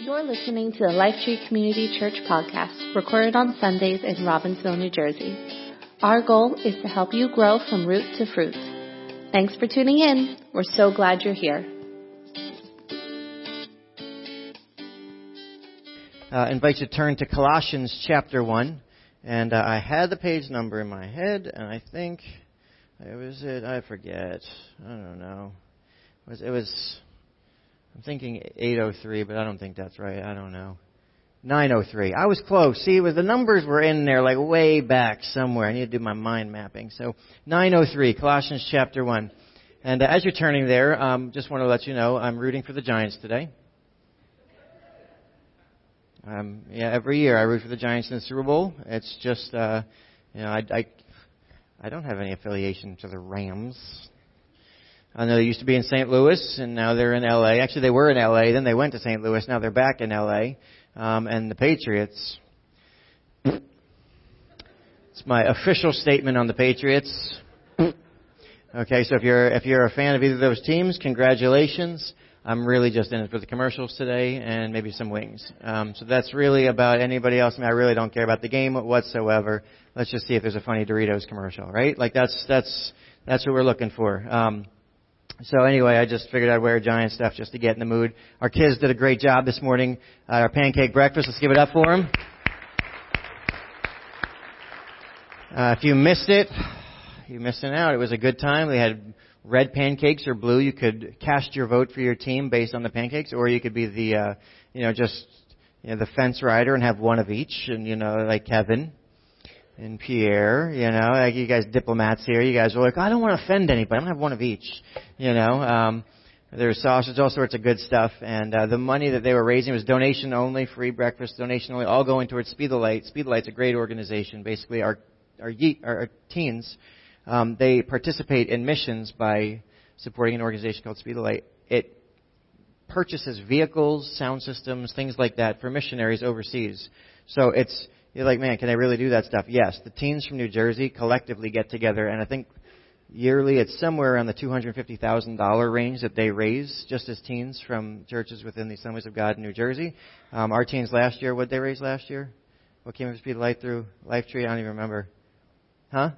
You're listening to the Lifetree Community Church podcast, recorded on Sundays in Robbinsville, New Jersey. Our goal is to help you grow from root to fruit. Thanks for tuning in. We're so glad you're here. Uh, invite you to turn to Colossians chapter 1. And uh, I had the page number in my head, and I think it was it. I forget. I don't know. It was, it was I'm thinking 803, but I don't think that's right. I don't know. 903. I was close. See, was the numbers were in there like way back somewhere. I need to do my mind mapping. So 903, Colossians chapter 1. And uh, as you're turning there, um, just want to let you know I'm rooting for the Giants today. Um, yeah, every year I root for the Giants in the Super Bowl. It's just, uh, you know, I, I, I don't have any affiliation to the Rams. I know they used to be in St. Louis, and now they're in L.A. Actually, they were in L.A. Then they went to St. Louis. Now they're back in L.A. Um, and the Patriots. It's my official statement on the Patriots. Okay, so if you're if you're a fan of either of those teams, congratulations. I'm really just in it for the commercials today and maybe some wings. Um, so that's really about anybody else. I mean, I really don't care about the game whatsoever. Let's just see if there's a funny Doritos commercial, right? Like that's that's that's what we're looking for. Um, so anyway, I just figured I'd wear giant stuff just to get in the mood. Our kids did a great job this morning. Uh, our pancake breakfast. Let's give it up for them. Uh, if you missed it, you're missing out. It was a good time. They had red pancakes or blue. You could cast your vote for your team based on the pancakes, or you could be the, uh, you know, just you know, the fence rider and have one of each, and you know, like Kevin and Pierre, you know, like you guys diplomats here, you guys are like, I don't want to offend anybody. I'm gonna have one of each, you know. Um, there's sausage, all sorts of good stuff, and uh, the money that they were raising was donation only, free breakfast, donation only, all going towards Speed the Light. Speed the Light's a great organization. Basically, our our, our, our teens, um, they participate in missions by supporting an organization called Speed the Light. It purchases vehicles, sound systems, things like that for missionaries overseas. So it's you're like, man, can I really do that stuff? Yes. The teens from New Jersey collectively get together, and I think yearly it's somewhere around the $250,000 range that they raise just as teens from churches within the Assemblies of God in New Jersey. Um, our teens last year, what did they raise last year? What came of Speed of Light through Lifetree? I don't even remember. Huh?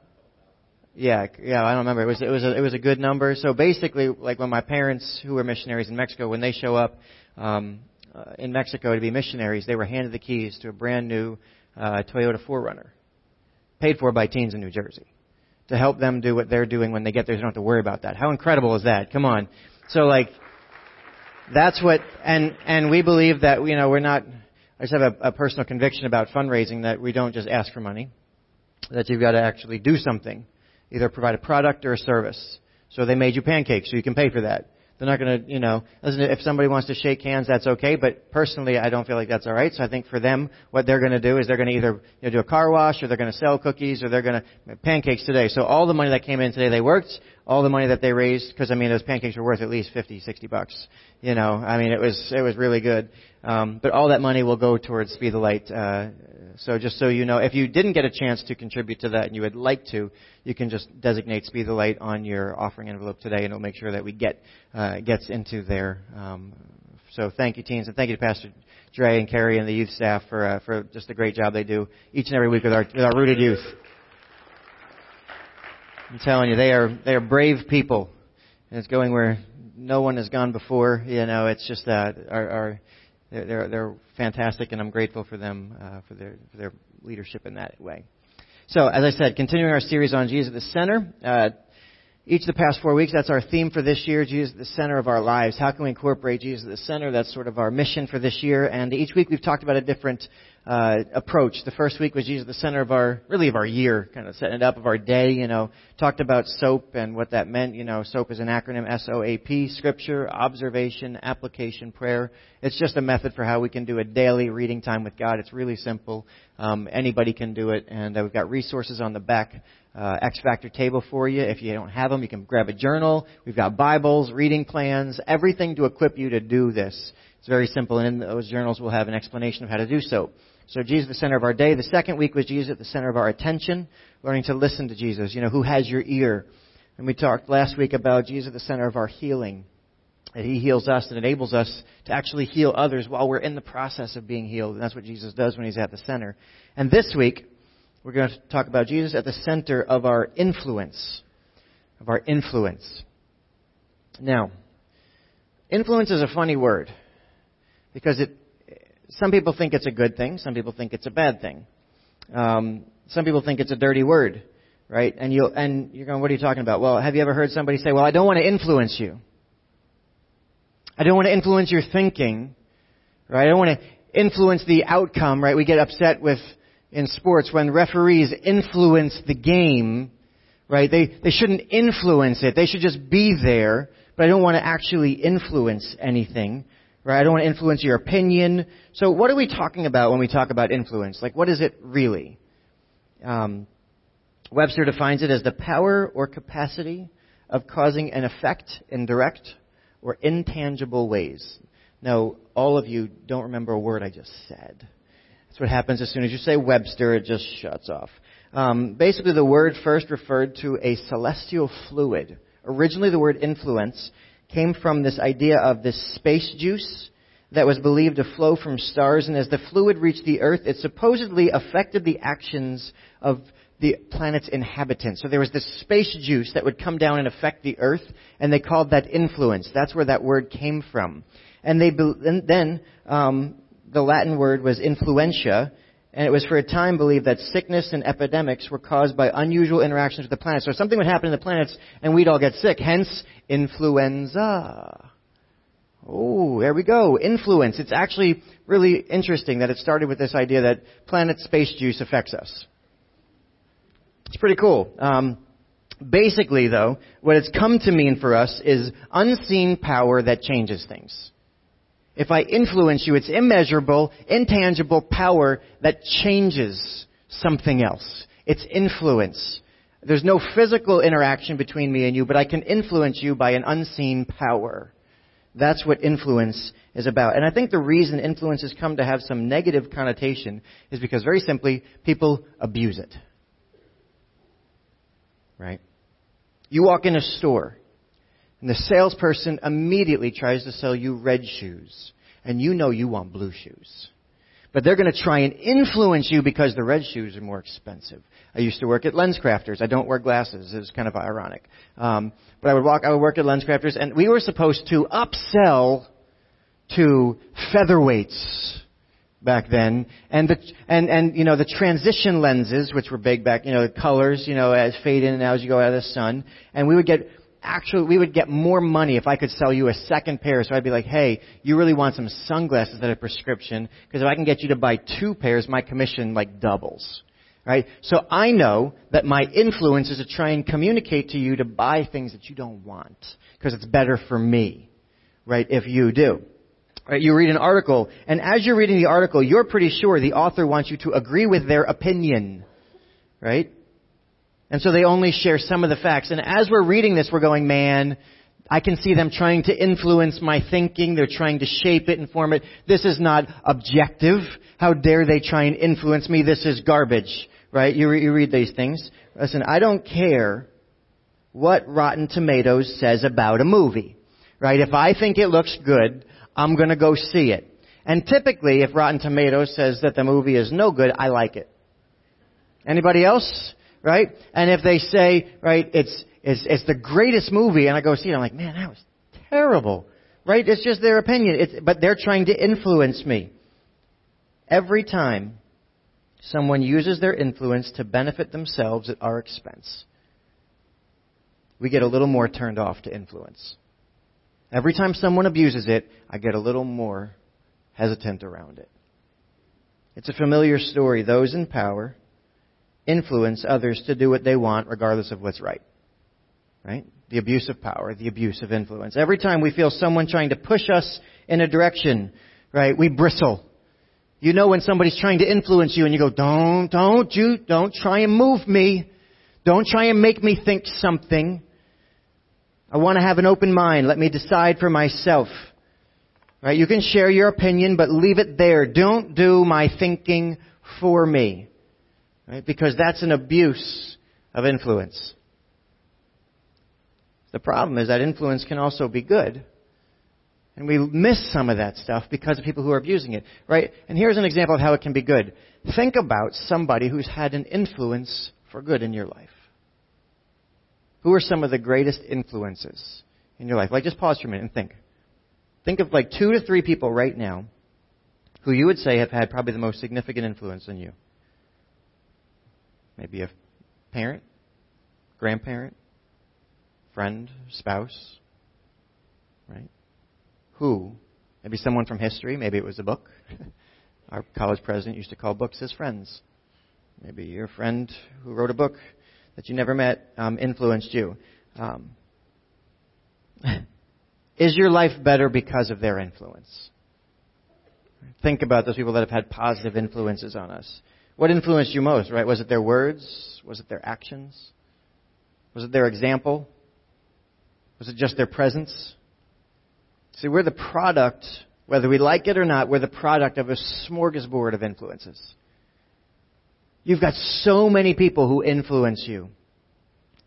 Yeah, yeah, I don't remember. It was it was a, it was a good number. So basically, like when my parents, who were missionaries in Mexico, when they show up um, uh, in Mexico to be missionaries, they were handed the keys to a brand new uh, Toyota 4Runner, paid for by teens in New Jersey, to help them do what they're doing when they get there. So they don't have to worry about that. How incredible is that? Come on. So like, that's what, and and we believe that you know we're not. I just have a, a personal conviction about fundraising that we don't just ask for money, that you've got to actually do something, either provide a product or a service. So they made you pancakes, so you can pay for that. They're not going to, you know, listen, if somebody wants to shake hands, that's okay. But personally, I don't feel like that's all right. So I think for them, what they're going to do is they're going to either you know, do a car wash, or they're going to sell cookies, or they're going to pancakes today. So all the money that came in today, they worked. All the money that they raised, because I mean, those pancakes were worth at least fifty, sixty bucks. You know, I mean, it was it was really good. Um, but all that money will go towards Speed the Light. Uh, so just so you know, if you didn't get a chance to contribute to that and you would like to, you can just designate Speed the Light on your offering envelope today, and it'll make sure that we get uh, gets into there. Um, so thank you, teens, and thank you to Pastor Dre and Carrie and the youth staff for uh, for just a great job they do each and every week with our with our rooted youth. I'm telling you, they are they are brave people, and it's going where no one has gone before. You know, it's just that our, our they're, they're, they're fantastic, and I'm grateful for them uh, for their for their leadership in that way. So, as I said, continuing our series on Jesus at the center. Uh, each of the past four weeks, that's our theme for this year, Jesus at the center of our lives. How can we incorporate Jesus at the center? That's sort of our mission for this year. And each week we've talked about a different uh, approach. The first week was at the center of our, really of our year, kind of setting it up of our day, you know, talked about SOAP and what that meant. You know, SOAP is an acronym, S-O-A-P, Scripture, Observation, Application, Prayer. It's just a method for how we can do a daily reading time with God. It's really simple. Um, anybody can do it. And uh, we've got resources on the back uh, X Factor table for you. If you don't have them, you can grab a journal. We've got Bibles, reading plans, everything to equip you to do this. It's very simple, and in those journals we'll have an explanation of how to do so. So Jesus at the center of our day. The second week was Jesus at the center of our attention, learning to listen to Jesus. You know, who has your ear? And we talked last week about Jesus at the center of our healing. That He heals us and enables us to actually heal others while we're in the process of being healed. And that's what Jesus does when He's at the center. And this week, we're going to talk about Jesus at the center of our influence. Of our influence. Now, influence is a funny word because it, some people think it's a good thing, some people think it's a bad thing. Um, some people think it's a dirty word, right? And you and you're going, what are you talking about? Well, have you ever heard somebody say, "Well, I don't want to influence you. I don't want to influence your thinking, right? I don't want to influence the outcome, right? We get upset with in sports when referees influence the game, right? They they shouldn't influence it. They should just be there. But I don't want to actually influence anything, right? I don't want to influence your opinion. So what are we talking about when we talk about influence? Like, what is it really? Um, Webster defines it as the power or capacity of causing an effect in direct or intangible ways. Now, all of you don't remember a word I just said. That's what happens as soon as you say Webster, it just shuts off. Um, basically, the word first referred to a celestial fluid. Originally, the word influence came from this idea of this space juice that was believed to flow from stars, and as the fluid reached the Earth, it supposedly affected the actions of the planet's inhabitants. So there was this space juice that would come down and affect the Earth, and they called that influence. That's where that word came from. And they and then um, the Latin word was influentia, and it was for a time believed that sickness and epidemics were caused by unusual interactions with the planets. So something would happen in the planets, and we'd all get sick. Hence, influenza. Oh, there we go. Influence. It's actually really interesting that it started with this idea that planet space juice affects us. It's pretty cool. Um, basically, though, what it's come to mean for us is unseen power that changes things. If I influence you, it's immeasurable, intangible power that changes something else. It's influence. There's no physical interaction between me and you, but I can influence you by an unseen power. That's what influence is about. And I think the reason influence has come to have some negative connotation is because very simply, people abuse it. Right? You walk in a store, and the salesperson immediately tries to sell you red shoes, and you know you want blue shoes. But they're going to try and influence you because the red shoes are more expensive. I used to work at LensCrafters. I don't wear glasses. It's kind of ironic. Um, but I would walk. I would work at LensCrafters, and we were supposed to upsell to featherweights back then, and the and and you know the transition lenses, which were big back. You know the colors, you know, as fade in and out as you go out of the sun, and we would get actually we would get more money if I could sell you a second pair. So I'd be like, hey, you really want some sunglasses that are prescription? Because if I can get you to buy two pairs, my commission like doubles. Right? So I know that my influence is to try and communicate to you to buy things that you don't want. Because it's better for me. Right? If you do. Right, you read an article, and as you're reading the article, you're pretty sure the author wants you to agree with their opinion. Right? And so they only share some of the facts. And as we're reading this, we're going, man, I can see them trying to influence my thinking. They're trying to shape it and form it. This is not objective. How dare they try and influence me? This is garbage. Right? You, re- you read these things. Listen, I don't care what Rotten Tomatoes says about a movie. Right? If I think it looks good, I'm gonna go see it. And typically, if Rotten Tomatoes says that the movie is no good, I like it. Anybody else? Right? And if they say, right, it's, it's, it's the greatest movie, and I go see it, I'm like, man, that was terrible, right? It's just their opinion. It's, but they're trying to influence me. Every time someone uses their influence to benefit themselves at our expense, we get a little more turned off to influence. Every time someone abuses it, I get a little more hesitant around it. It's a familiar story. Those in power influence others to do what they want regardless of what's right. Right? The abuse of power, the abuse of influence. Every time we feel someone trying to push us in a direction, right, we bristle. You know when somebody's trying to influence you and you go, don't, don't you, don't try and move me. Don't try and make me think something. I want to have an open mind. Let me decide for myself. Right? You can share your opinion, but leave it there. Don't do my thinking for me. Right? Because that's an abuse of influence. The problem is that influence can also be good And we miss some of that stuff because of people who are abusing it, right? And here's an example of how it can be good. Think about somebody who's had an influence for good in your life. Who are some of the greatest influences in your life? Like, just pause for a minute and think. Think of like two to three people right now who you would say have had probably the most significant influence on you. Maybe a parent, grandparent, friend, spouse, right? Who? Maybe someone from history. Maybe it was a book. Our college president used to call books his friends. Maybe your friend who wrote a book that you never met um, influenced you. Um, is your life better because of their influence? Think about those people that have had positive influences on us. What influenced you most, right? Was it their words? Was it their actions? Was it their example? Was it just their presence? See, we're the product, whether we like it or not, we're the product of a smorgasbord of influences. You've got so many people who influence you.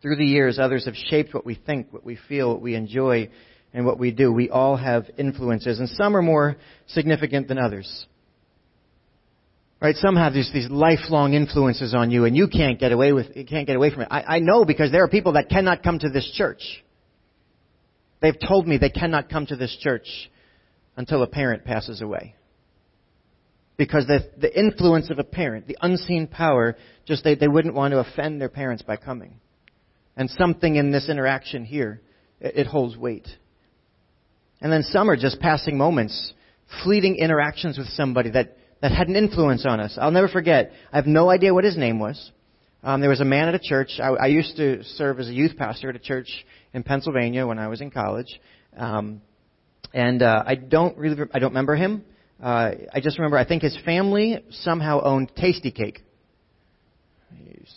Through the years, others have shaped what we think, what we feel, what we enjoy, and what we do. We all have influences, and some are more significant than others. Right? Some have these, these lifelong influences on you, and you can't get away with you can't get away from it. I, I know because there are people that cannot come to this church. They've told me they cannot come to this church until a parent passes away. Because the, the influence of a parent, the unseen power, just they, they wouldn't want to offend their parents by coming. And something in this interaction here, it, it holds weight. And then some are just passing moments, fleeting interactions with somebody that, that had an influence on us. I'll never forget. I have no idea what his name was. Um, there was a man at a church. I, I used to serve as a youth pastor at a church in Pennsylvania when I was in college. Um, and uh, I don't really, I don't remember him. Uh, I just remember, I think his family somehow owned Tastykake.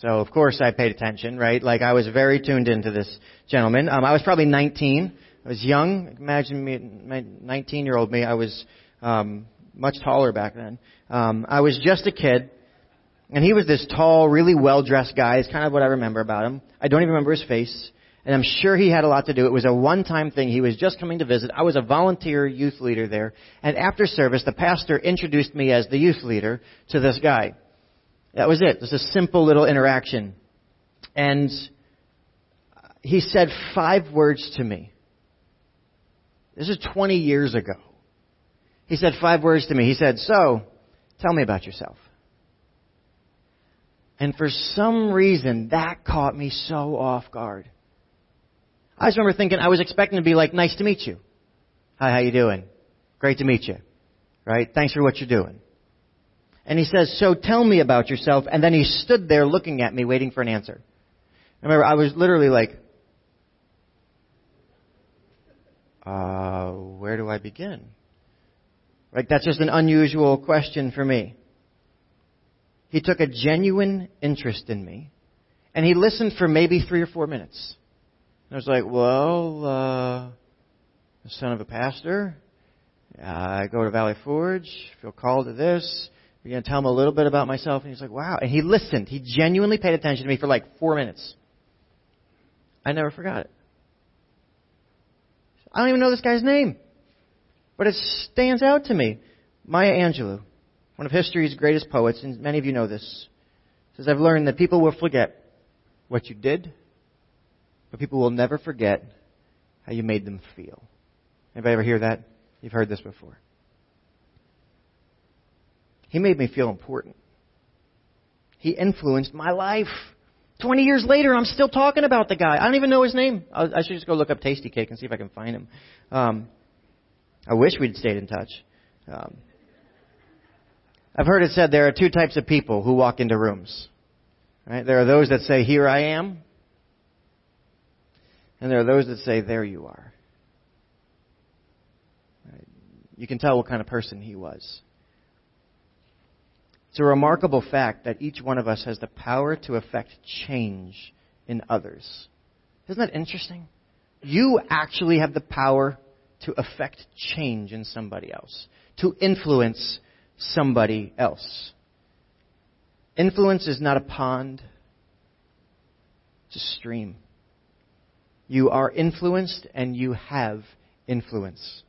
So of course I paid attention, right? Like I was very tuned into this gentleman. Um, I was probably 19. I was young. Imagine me, my 19 year old me. I was um, much taller back then. Um, I was just a kid, and he was this tall, really well dressed guy. It's kind of what I remember about him. I don't even remember his face, and I'm sure he had a lot to do. It was a one time thing. He was just coming to visit. I was a volunteer youth leader there, and after service, the pastor introduced me as the youth leader to this guy. That was it. Just a simple little interaction, and he said five words to me. This is 20 years ago. He said five words to me. He said, So, tell me about yourself. And for some reason, that caught me so off guard. I just remember thinking, I was expecting to be like, nice to meet you. Hi, how you doing? Great to meet you. Right? Thanks for what you're doing. And he says, so tell me about yourself. And then he stood there looking at me, waiting for an answer. I remember I was literally like, uh, where do I begin? Right? That's just an unusual question for me. He took a genuine interest in me, and he listened for maybe three or four minutes. And I was like, well, uh, son of a pastor. I go to Valley Forge, feel called to this. You're going to tell him a little bit about myself. And he's like, wow. And he listened. He genuinely paid attention to me for like four minutes. I never forgot it. I don't even know this guy's name. But it stands out to me. Maya Angelou, one of history's greatest poets, and many of you know this, says, I've learned that people will forget what you did, but people will never forget how you made them feel. Anybody ever hear that? You've heard this before. He made me feel important. He influenced my life. 20 years later, I'm still talking about the guy. I don't even know his name. I should just go look up Tastykake and see if I can find him. Um, I wish we'd stayed in touch. Um, I've heard it said there are two types of people who walk into rooms. Right? There are those that say, "Here I am," and there are those that say, "There you are." Right? You can tell what kind of person he was. It's a remarkable fact that each one of us has the power to affect change in others. Isn't that interesting? You actually have the power to affect change in somebody else, to influence somebody else. Influence is not a pond, it's a stream. You are influenced and you have influence.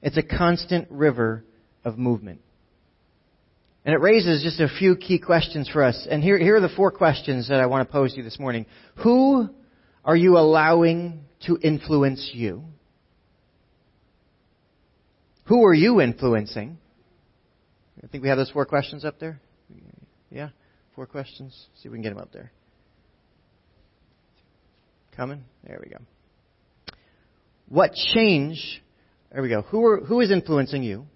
It's a constant river of movement. And it raises just a few key questions for us. And here, here are the four questions that I want to pose to you this morning. Who are you allowing to influence you? Who are you influencing? I think we have those four questions up there. Yeah, four questions. See if we can get them up there. Coming? There we go. What change? There we go. Who, are, who is influencing you?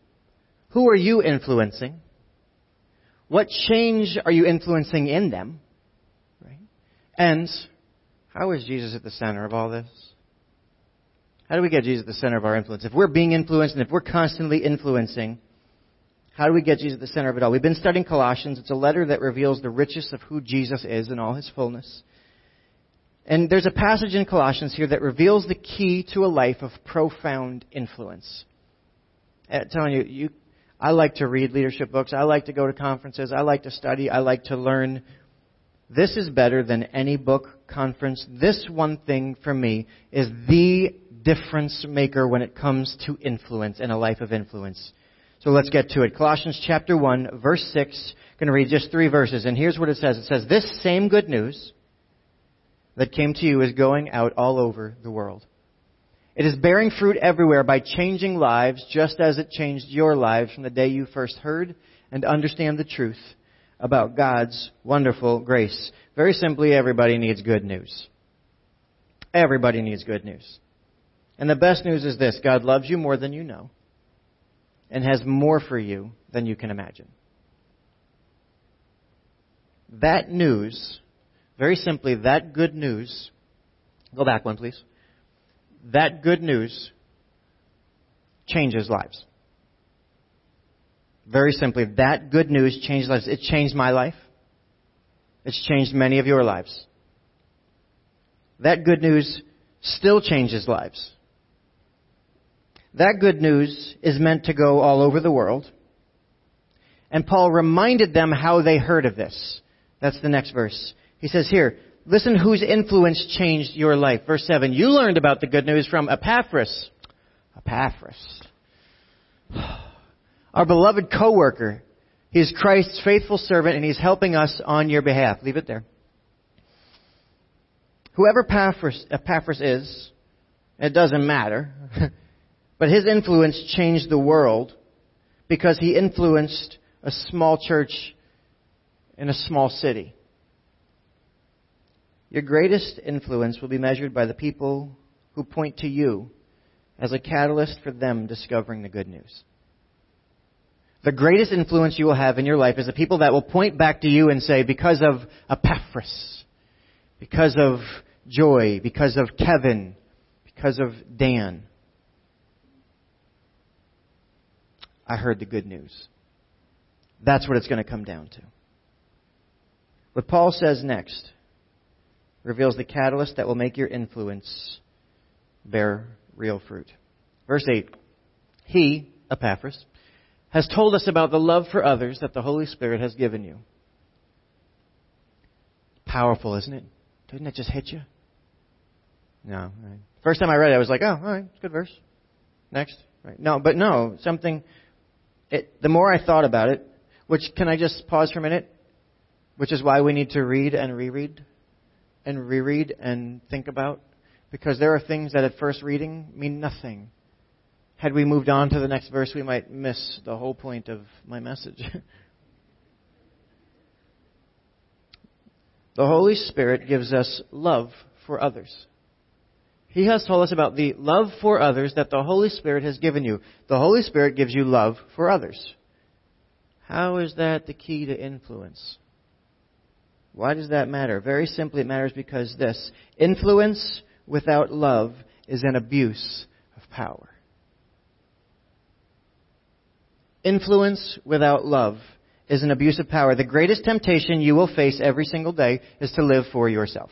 Who are you influencing? What change are you influencing in them? Right? And how is Jesus at the center of all this? How do we get Jesus at the center of our influence? If we're being influenced and if we're constantly influencing, how do we get Jesus at the center of it all? We've been studying Colossians. It's a letter that reveals the richest of who Jesus is in all his fullness. And there's a passage in Colossians here that reveals the key to a life of profound influence. Uh, I'm telling you, you I like to read leadership books. I like to go to conferences. I like to study. I like to learn. This is better than any book, conference. This one thing for me is the difference maker when it comes to influence and a life of influence. So let's get to it. Colossians chapter 1, verse 6. I'm going to read just three verses. And here's what it says. It says, This same good news that came to you is going out all over the world. It is bearing fruit everywhere by changing lives, just as it changed your lives from the day you first heard and understand the truth about God's wonderful grace. Very simply, everybody needs good news. Everybody needs good news. And the best news is this God loves you more than you know and has more for you than you can imagine. That news, very simply, that good news, go back one, please that good news changes lives. Very simply, that good news changed lives. It changed my life. It's changed many of your lives. That good news still changes lives. That good news is meant to go all over the world. And Paul reminded them how they heard of this. That's the next verse. He says here, Listen whose influence changed your life. Verse 7. You learned about the good news from Epaphras. Epaphras. Our beloved co-worker. He's Christ's faithful servant and he's helping us on your behalf. Leave it there. Whoever Epaphras, Epaphras uh, is, it doesn't matter, but his influence changed the world because he influenced a small church in a small city. Your greatest influence will be measured by the people who point to you as a catalyst for them discovering the good news. The greatest influence you will have in your life is the people that will point back to you and say, because of Epaphras, because of Joy, because of Kevin, because of Dan, I heard the good news. That's what it's going to come down to. What Paul says next reveals the catalyst that will make your influence bear real fruit. Verse 8 He, Epaphras, has told us about the love for others that the Holy Spirit has given you. Powerful, isn't it? Didn't it just hit you? No. Right. First time I read it, I was like, oh, all right, it's a good verse. Next. Right. No, but no, something. It, the more I thought about it, which can I just pause for a minute? Which is why we need to read and reread and reread and think about because there are things that at first reading mean nothing. Had we moved on to the next verse, we might miss the whole point of my message. the Holy Spirit gives us love for others. He has told us about the love for others that the Holy Spirit has given you. The Holy Spirit gives you love for others. How is that the key to influence? Why does that matter? Very simply, it matters because this influence without love is an abuse of power. Influence without love is an abuse of power. The greatest temptation you will face every single day is to live for yourself.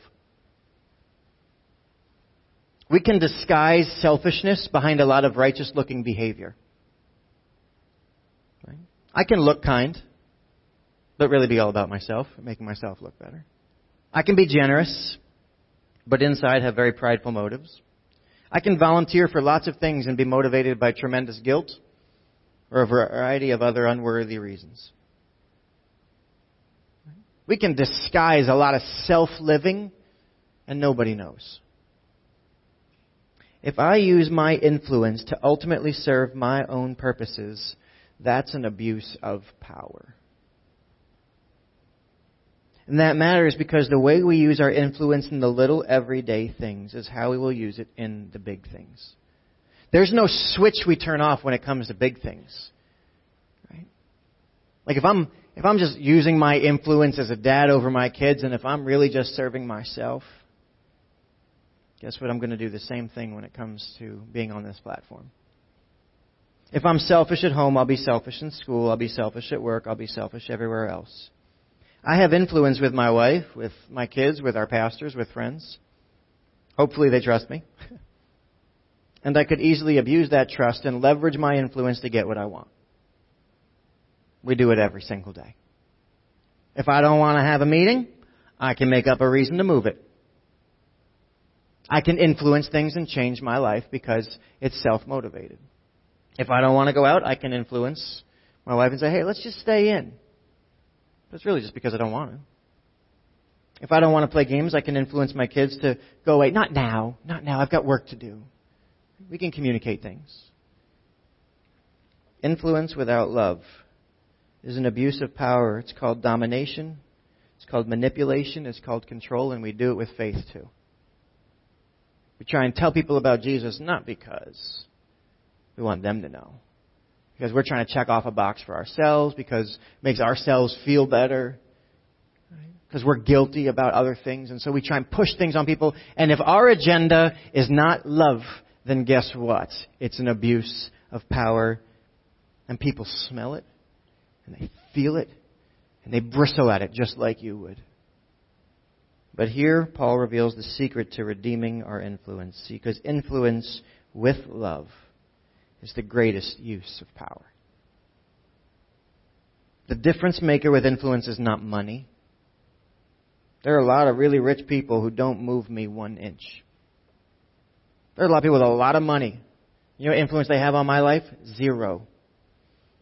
We can disguise selfishness behind a lot of righteous looking behavior. I can look kind but really be all about myself, making myself look better. I can be generous, but inside have very prideful motives. I can volunteer for lots of things and be motivated by tremendous guilt or a variety of other unworthy reasons. We can disguise a lot of self living and nobody knows. If I use my influence to ultimately serve my own purposes, that's an abuse of power. And that matters because the way we use our influence in the little everyday things is how we will use it in the big things. There's no switch we turn off when it comes to big things. Right? Like if I'm if I'm just using my influence as a dad over my kids and if I'm really just serving myself, guess what? I'm going to do the same thing when it comes to being on this platform. If I'm selfish at home, I'll be selfish in school, I'll be selfish at work, I'll be selfish everywhere else. I have influence with my wife, with my kids, with our pastors, with friends. Hopefully they trust me. and I could easily abuse that trust and leverage my influence to get what I want. We do it every single day. If I don't want to have a meeting, I can make up a reason to move it. I can influence things and change my life because it's self motivated. If I don't want to go out, I can influence my wife and say, hey, let's just stay in. But it's really just because I don't want to. If I don't want to play games, I can influence my kids to go away. Not now. Not now. I've got work to do. We can communicate things. Influence without love is an abuse of power. It's called domination. It's called manipulation. It's called control, and we do it with faith too. We try and tell people about Jesus not because we want them to know, because we're trying to check off a box for ourselves, because it makes ourselves feel better, because we're guilty about other things, and so we try and push things on people. And if our agenda is not love, then guess what? It's an abuse of power, and people smell it, and they feel it, and they bristle at it just like you would. But here, Paul reveals the secret to redeeming our influence, because influence with love is the greatest use of power. The difference maker with influence is not money. There are a lot of really rich people who don't move me one inch. There are a lot of people with a lot of money. You know influence they have on my life? Zero.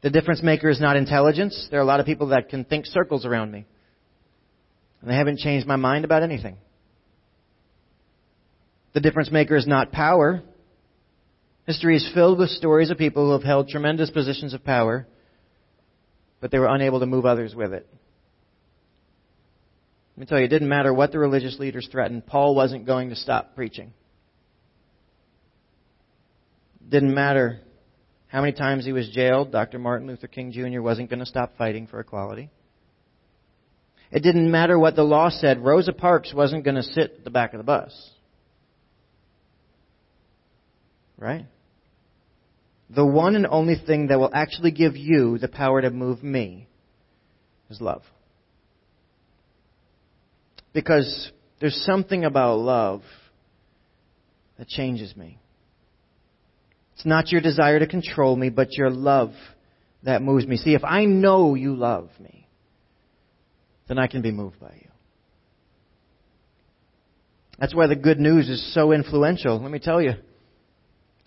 The difference maker is not intelligence. There are a lot of people that can think circles around me. And they haven't changed my mind about anything. The difference maker is not power. History is filled with stories of people who have held tremendous positions of power, but they were unable to move others with it. Let me tell you, it didn't matter what the religious leaders threatened, Paul wasn't going to stop preaching. Didn't matter how many times he was jailed, Dr. Martin Luther King Jr. wasn't going to stop fighting for equality. It didn't matter what the law said. Rosa Parks wasn't going to sit at the back of the bus. Right? The one and only thing that will actually give you the power to move me is love. Because there's something about love that changes me. It's not your desire to control me, but your love that moves me. See, if I know you love me, then I can be moved by you. That's why the good news is so influential. Let me tell you.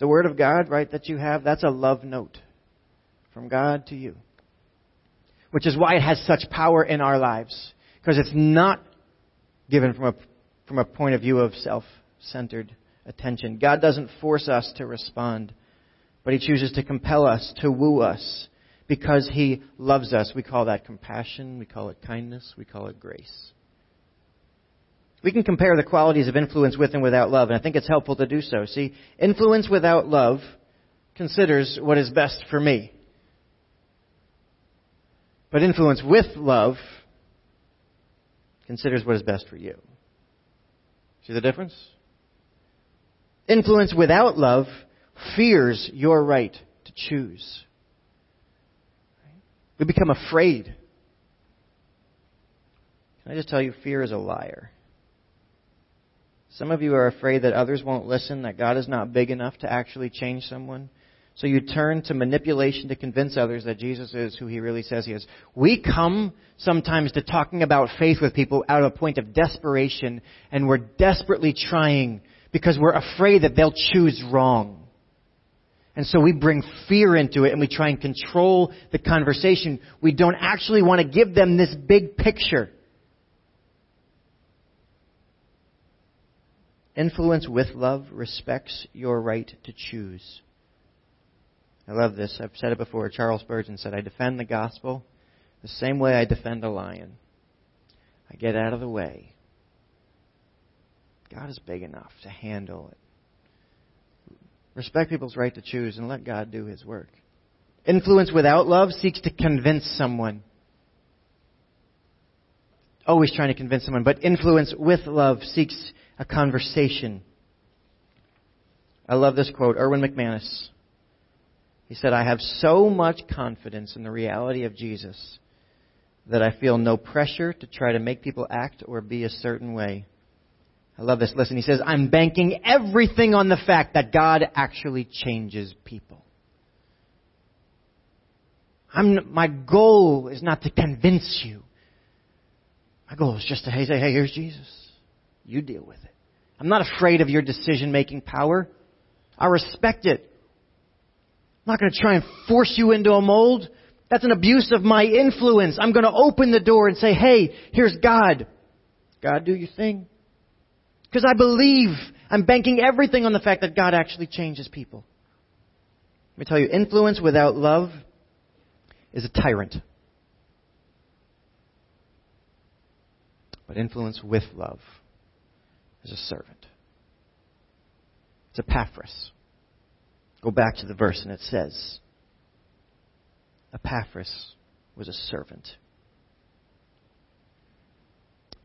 The Word of God, right, that you have, that's a love note from God to you. Which is why it has such power in our lives. Because it's not given from a, from a point of view of self centered attention. God doesn't force us to respond, but He chooses to compel us, to woo us, because he loves us. We call that compassion, we call it kindness, we call it grace. We can compare the qualities of influence with and without love, and I think it's helpful to do so. See, influence without love considers what is best for me. But influence with love considers what is best for you. See the difference? Influence without love fears your right to choose. We become afraid. Can I just tell you, fear is a liar. Some of you are afraid that others won't listen, that God is not big enough to actually change someone. So you turn to manipulation to convince others that Jesus is who he really says he is. We come sometimes to talking about faith with people out of a point of desperation, and we're desperately trying because we're afraid that they'll choose wrong. And so we bring fear into it and we try and control the conversation. We don't actually want to give them this big picture. Influence with love respects your right to choose. I love this. I've said it before. Charles Spurgeon said, I defend the gospel the same way I defend a lion. I get out of the way. God is big enough to handle it. Respect people's right to choose and let God do His work. Influence without love seeks to convince someone. Always trying to convince someone, but influence with love seeks a conversation. I love this quote. Erwin McManus. He said, I have so much confidence in the reality of Jesus that I feel no pressure to try to make people act or be a certain way. I love this. Listen, he says, I'm banking everything on the fact that God actually changes people. I'm, my goal is not to convince you. My goal is just to say, hey, here's Jesus. You deal with it. I'm not afraid of your decision making power. I respect it. I'm not going to try and force you into a mold. That's an abuse of my influence. I'm going to open the door and say, hey, here's God. God, do your thing. Because I believe I'm banking everything on the fact that God actually changes people. Let me tell you, influence without love is a tyrant. But influence with love is a servant. It's Epaphras. Go back to the verse and it says, Epaphras was a servant.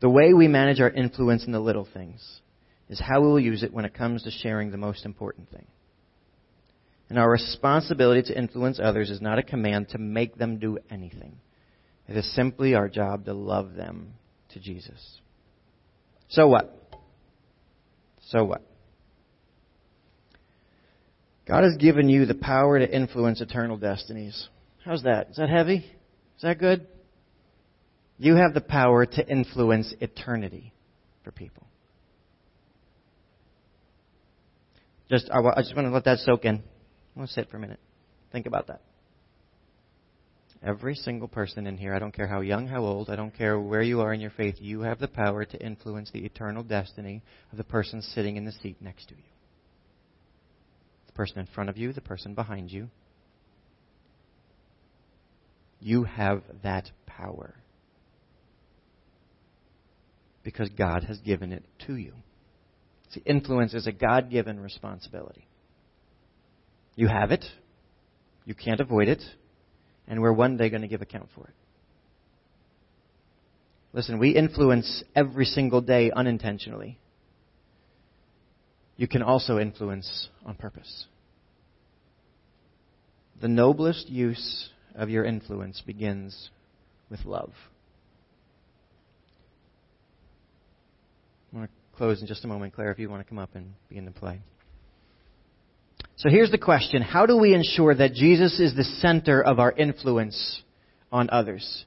The way we manage our influence in the little things is how we will use it when it comes to sharing the most important thing. And our responsibility to influence others is not a command to make them do anything. It is simply our job to love them to Jesus. So what? So what? God has given you the power to influence eternal destinies. How's that? Is that heavy? Is that good? You have the power to influence eternity for people. Just, I, just want to let that soak in. I want to sit for a minute. Think about that. Every single person in here, I don't care how young, how old, I don't care where you are in your faith, you have the power to influence the eternal destiny of the person sitting in the seat next to you. The person in front of you, the person behind you. You have that power because God has given it to you. See, influence is a God given responsibility. You have it, you can't avoid it, and we're one day going to give account for it. Listen, we influence every single day unintentionally. You can also influence on purpose. The noblest use of your influence begins with love. I want to close in just a moment. Claire, if you want to come up and begin to play. So here's the question How do we ensure that Jesus is the center of our influence on others?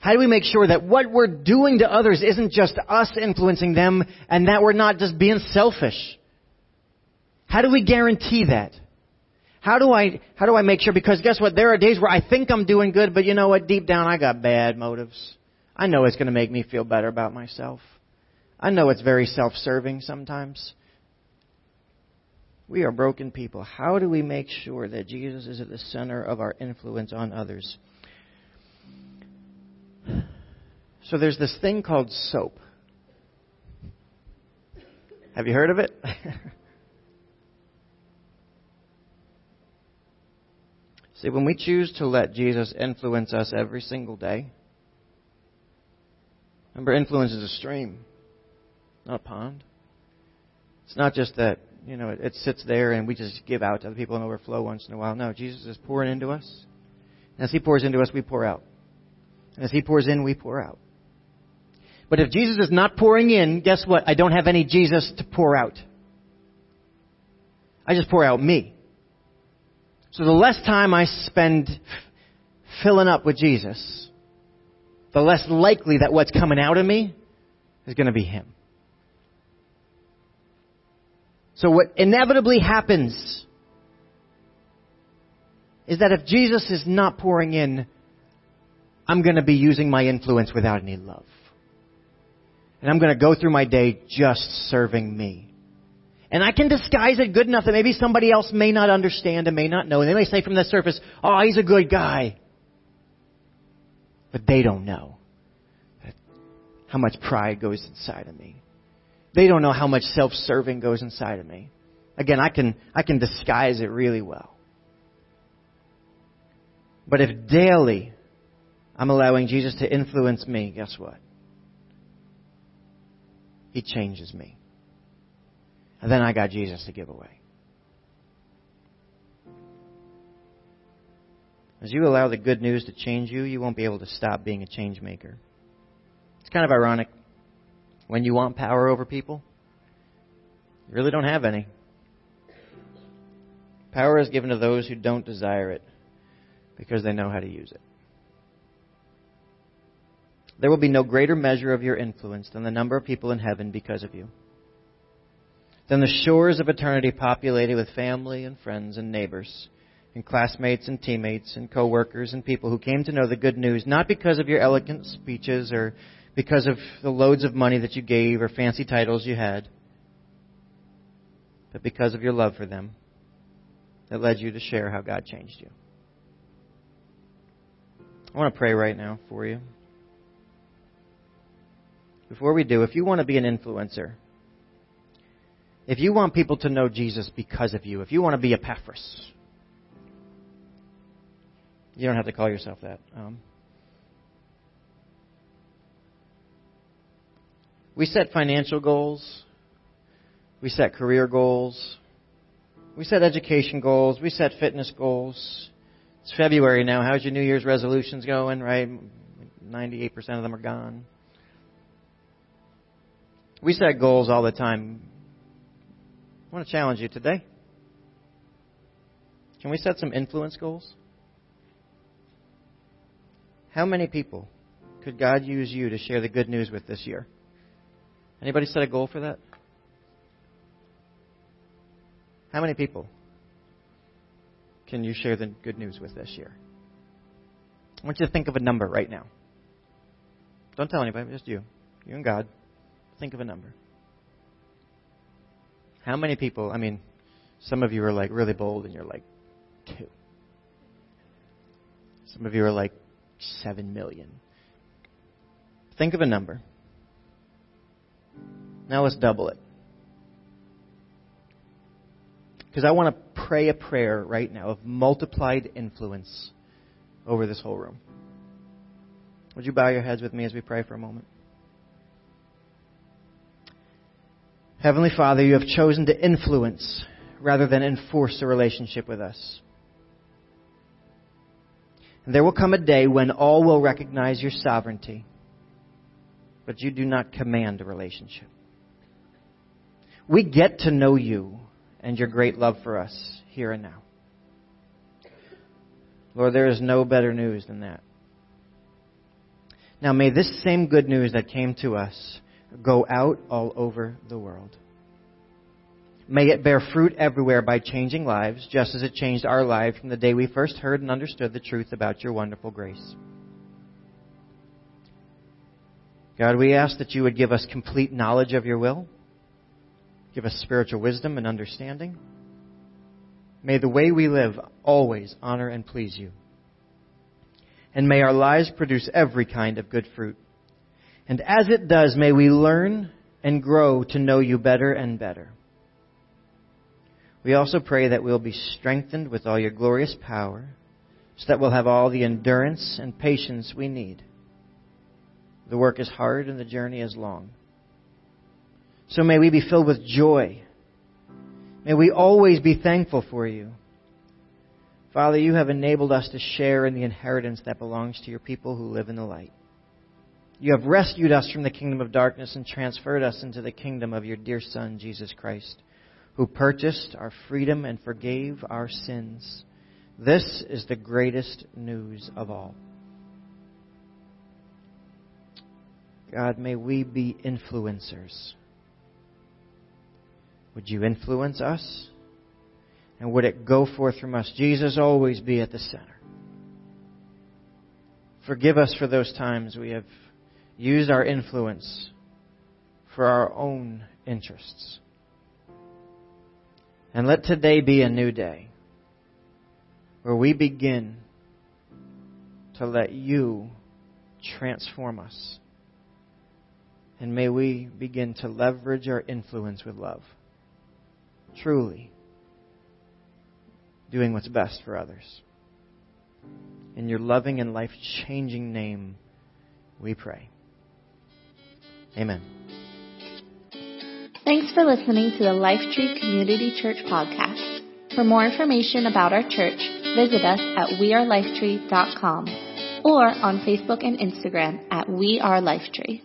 How do we make sure that what we're doing to others isn't just us influencing them and that we're not just being selfish? How do we guarantee that? How do I, how do I make sure? Because guess what? There are days where I think I'm doing good, but you know what? Deep down I got bad motives. I know it's going to make me feel better about myself. I know it's very self serving sometimes. We are broken people. How do we make sure that Jesus is at the center of our influence on others? So there's this thing called soap. Have you heard of it? See, when we choose to let Jesus influence us every single day, remember, influence is a stream not a pond. It's not just that, you know, it, it sits there and we just give out to other people and overflow once in a while. No, Jesus is pouring into us. And as He pours into us, we pour out. And as He pours in, we pour out. But if Jesus is not pouring in, guess what? I don't have any Jesus to pour out. I just pour out me. So the less time I spend filling up with Jesus, the less likely that what's coming out of me is going to be Him. So what inevitably happens is that if Jesus is not pouring in, I'm going to be using my influence without any love. And I'm going to go through my day just serving me. And I can disguise it good enough that maybe somebody else may not understand and may not know. And they may say from the surface, oh, he's a good guy. But they don't know how much pride goes inside of me. They don't know how much self-serving goes inside of me. Again, I can, I can disguise it really well. But if daily I'm allowing Jesus to influence me, guess what? He changes me. And then I got Jesus to give away. As you allow the good news to change you, you won't be able to stop being a change maker. It's kind of ironic. When you want power over people, you really don't have any. Power is given to those who don't desire it because they know how to use it. There will be no greater measure of your influence than the number of people in heaven because of you. Than the shores of eternity populated with family and friends and neighbors and classmates and teammates and coworkers and people who came to know the good news not because of your eloquent speeches or because of the loads of money that you gave or fancy titles you had, but because of your love for them that led you to share how God changed you. I want to pray right now for you. Before we do, if you want to be an influencer, if you want people to know Jesus because of you, if you want to be a Epaphras, you don't have to call yourself that. Um, we set financial goals. We set career goals. We set education goals. We set fitness goals. It's February now. How's your New Year's resolutions going, right? 98% of them are gone. We set goals all the time. I want to challenge you today. Can we set some influence goals? How many people could God use you to share the good news with this year? Anybody set a goal for that? How many people can you share the good news with this year? I want you to think of a number right now. Don't tell anybody, just you. You and God. Think of a number. How many people, I mean, some of you are like really bold and you're like two. Some of you are like seven million. Think of a number. Now let's double it. Because I want to pray a prayer right now of multiplied influence over this whole room. Would you bow your heads with me as we pray for a moment? Heavenly Father, you have chosen to influence rather than enforce a relationship with us. And there will come a day when all will recognize your sovereignty, but you do not command a relationship. We get to know you and your great love for us here and now. Lord, there is no better news than that. Now, may this same good news that came to us go out all over the world. May it bear fruit everywhere by changing lives, just as it changed our lives from the day we first heard and understood the truth about your wonderful grace. God, we ask that you would give us complete knowledge of your will, give us spiritual wisdom and understanding. May the way we live always honor and please you. And may our lives produce every kind of good fruit. And as it does, may we learn and grow to know you better and better. We also pray that we'll be strengthened with all your glorious power, so that we'll have all the endurance and patience we need. The work is hard and the journey is long. So may we be filled with joy. May we always be thankful for you. Father, you have enabled us to share in the inheritance that belongs to your people who live in the light. You have rescued us from the kingdom of darkness and transferred us into the kingdom of your dear Son, Jesus Christ, who purchased our freedom and forgave our sins. This is the greatest news of all. God, may we be influencers. Would you influence us? And would it go forth from us? Jesus always be at the center. Forgive us for those times we have used our influence for our own interests. And let today be a new day where we begin to let you transform us. And may we begin to leverage our influence with love. Truly doing what's best for others. In your loving and life changing name, we pray. Amen. Thanks for listening to the Lifetree Community Church podcast. For more information about our church, visit us at wearelifetree.com or on Facebook and Instagram at We Are Lifetree.